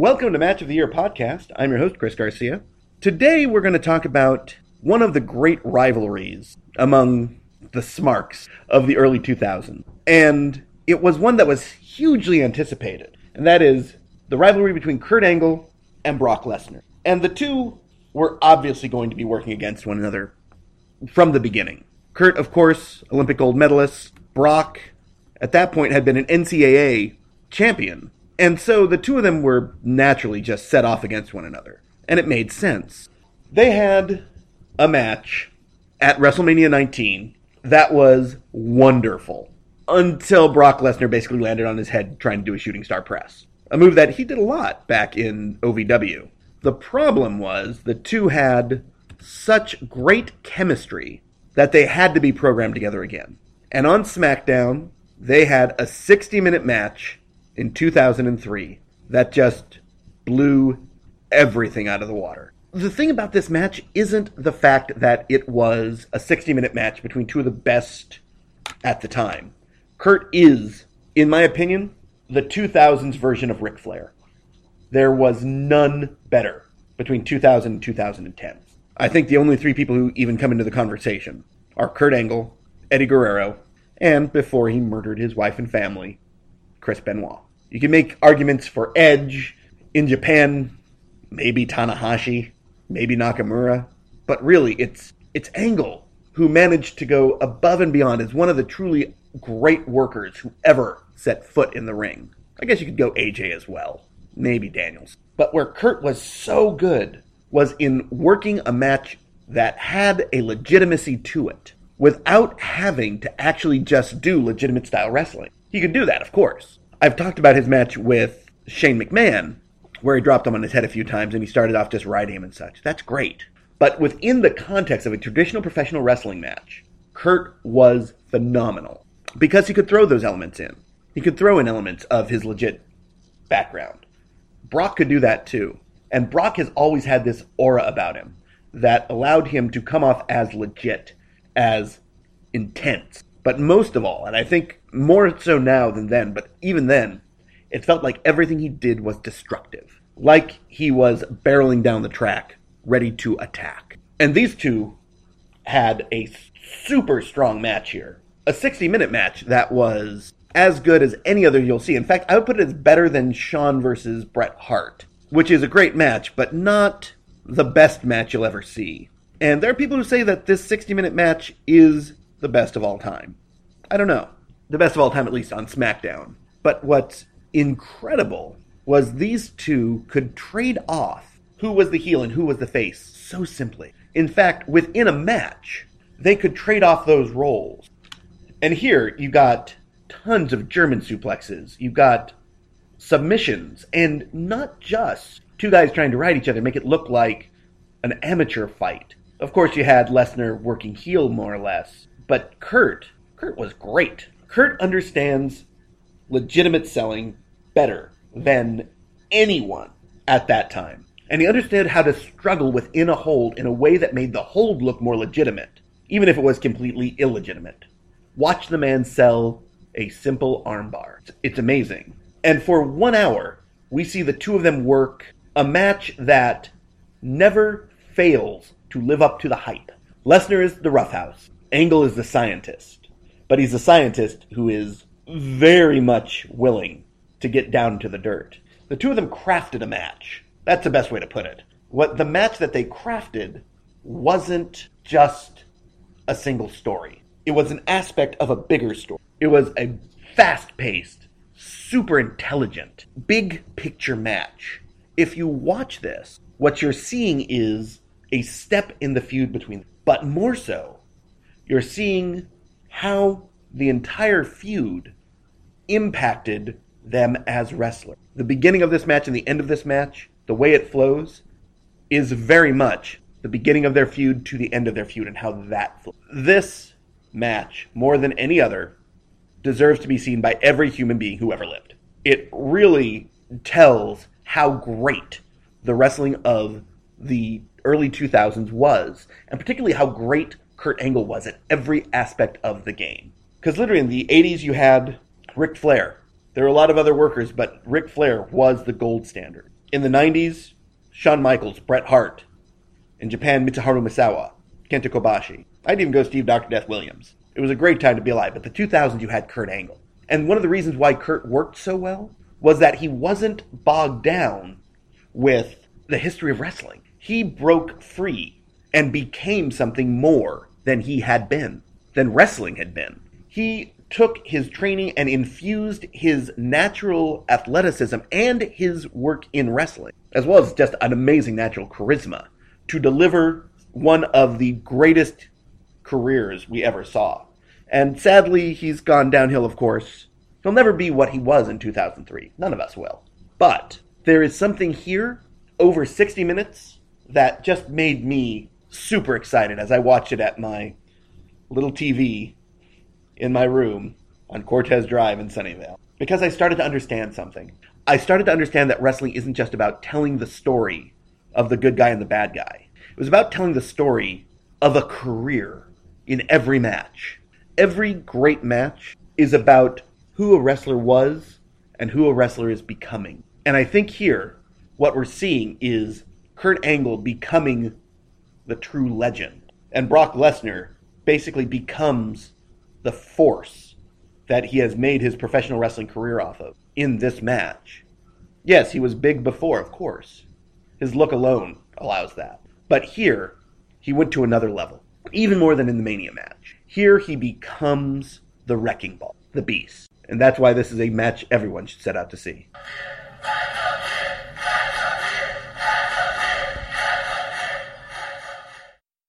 Welcome to Match of the Year podcast. I'm your host, Chris Garcia. Today we're going to talk about one of the great rivalries among the Smarks of the early 2000s. And it was one that was hugely anticipated, and that is the rivalry between Kurt Angle and Brock Lesnar. And the two were obviously going to be working against one another from the beginning. Kurt, of course, Olympic gold medalist. Brock, at that point, had been an NCAA champion. And so the two of them were naturally just set off against one another. And it made sense. They had a match at WrestleMania 19 that was wonderful until Brock Lesnar basically landed on his head trying to do a shooting star press. A move that he did a lot back in OVW. The problem was the two had such great chemistry that they had to be programmed together again. And on SmackDown, they had a 60 minute match in 2003 that just blew everything out of the water. The thing about this match isn't the fact that it was a 60 minute match between two of the best at the time. Kurt is, in my opinion, the 2000s version of Ric Flair. There was none better between 2000 and 2010. I think the only three people who even come into the conversation are Kurt Angle, Eddie Guerrero, and before he murdered his wife and family, Chris Benoit. You can make arguments for Edge in Japan, maybe Tanahashi, maybe Nakamura, but really it's it's Angle who managed to go above and beyond as one of the truly great workers who ever set foot in the ring. I guess you could go AJ as well, maybe Daniels. But where Kurt was so good was in working a match that had a legitimacy to it without having to actually just do legitimate style wrestling. He could do that, of course. I've talked about his match with Shane McMahon, where he dropped him on his head a few times and he started off just riding him and such. That's great. But within the context of a traditional professional wrestling match, Kurt was phenomenal because he could throw those elements in. He could throw in elements of his legit background. Brock could do that too. And Brock has always had this aura about him that allowed him to come off as legit, as intense. But most of all, and I think more so now than then, but even then, it felt like everything he did was destructive. Like he was barreling down the track, ready to attack. And these two had a super strong match here. A 60 minute match that was as good as any other you'll see. In fact, I would put it as better than Shawn versus Bret Hart, which is a great match, but not the best match you'll ever see. And there are people who say that this 60 minute match is the best of all time. I don't know. The best of all time, at least on SmackDown. But what's incredible was these two could trade off who was the heel and who was the face so simply. In fact, within a match, they could trade off those roles. And here you got tons of German suplexes. You got submissions, and not just two guys trying to ride each other, make it look like an amateur fight. Of course, you had Lesnar working heel more or less, but Kurt, Kurt was great. Kurt understands legitimate selling better than anyone at that time. And he understood how to struggle within a hold in a way that made the hold look more legitimate, even if it was completely illegitimate. Watch the man sell a simple armbar. It's amazing. And for one hour, we see the two of them work a match that never fails to live up to the hype. Lesnar is the roughhouse, Angle is the scientist, but he's a scientist who is very much willing to get down to the dirt. The two of them crafted a match. That's the best way to put it. What the match that they crafted wasn't just a single story. It was an aspect of a bigger story. It was a fast paced, super intelligent, big picture match. If you watch this, what you're seeing is a step in the feud between, but more so, you're seeing how the entire feud impacted them as wrestlers. The beginning of this match and the end of this match, the way it flows, is very much the beginning of their feud to the end of their feud and how that flows. This match, more than any other, deserves to be seen by every human being who ever lived. It really tells how great the wrestling of the early 2000s was, and particularly how great Kurt Angle was at every aspect of the game. Because literally in the 80s, you had Ric Flair. There were a lot of other workers, but Ric Flair was the gold standard. In the 90s, Shawn Michaels, Bret Hart. In Japan, Mitsuharu Misawa, Kenta Kobashi. I'd even go Steve Dr. Death Williams. It was a great time to be alive, but the 2000s you had Kurt Angle. And one of the reasons why Kurt worked so well was that he wasn't bogged down with the history of wrestling. He broke free and became something more than he had been, than wrestling had been. He took his training and infused his natural athleticism and his work in wrestling, as well as just an amazing natural charisma, to deliver one of the greatest careers we ever saw. And sadly, he's gone downhill, of course. He'll never be what he was in 2003. None of us will. But there is something here over 60 minutes that just made me super excited as I watched it at my little TV in my room on Cortez Drive in Sunnyvale because I started to understand something. I started to understand that wrestling isn't just about telling the story of the good guy and the bad guy. It was about telling the story of a career in every match. Every great match is about who a wrestler was and who a wrestler is becoming. And I think here, what we're seeing is Kurt Angle becoming the true legend. And Brock Lesnar basically becomes the force that he has made his professional wrestling career off of in this match. Yes, he was big before, of course. His look alone allows that. But here, he went to another level, even more than in the Mania match. Here, he becomes the Wrecking Ball, the Beast. And that's why this is a match everyone should set out to see.